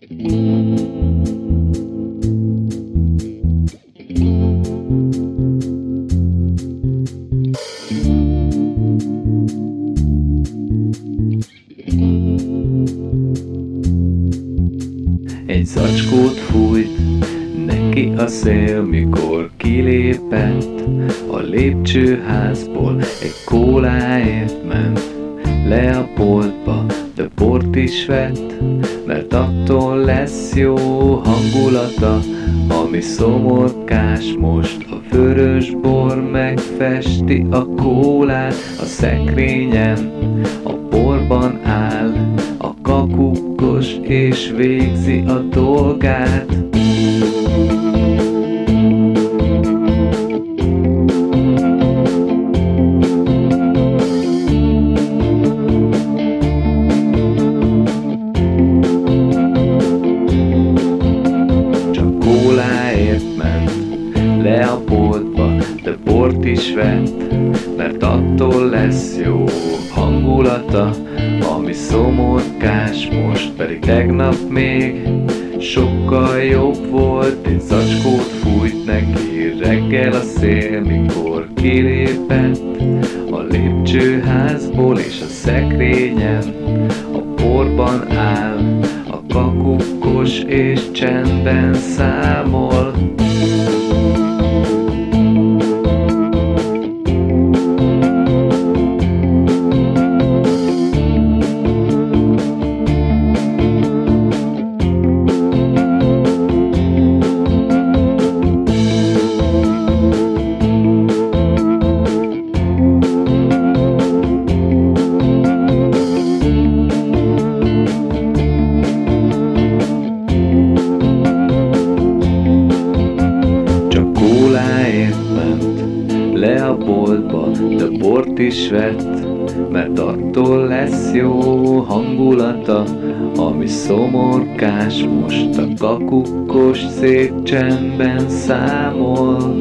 Egy zacskót fújt neki a szél, mikor kilépett a lépcsőházból. Egy kóláért ment le a boltba, de bort is vett, mert attól lesz jó hangulata, ami szomorkás most. A vörös bor megfesti a kólát a szekrényen, a borban áll, a kakukkos és végzi a dolgát. Le a boltba, de bort is vett, mert attól lesz jó hangulata, ami szomorkás most, pedig tegnap még sokkal jobb volt, egy zacskót fújt neki reggel a szél, mikor kilépett a lépcsőházból és a szekrényen a porban áll, a kakukkos és csendben számol. A boltba, de bort is vett, mert attól lesz jó hangulata, ami szomorkás most a kakukkos szép csendben számol.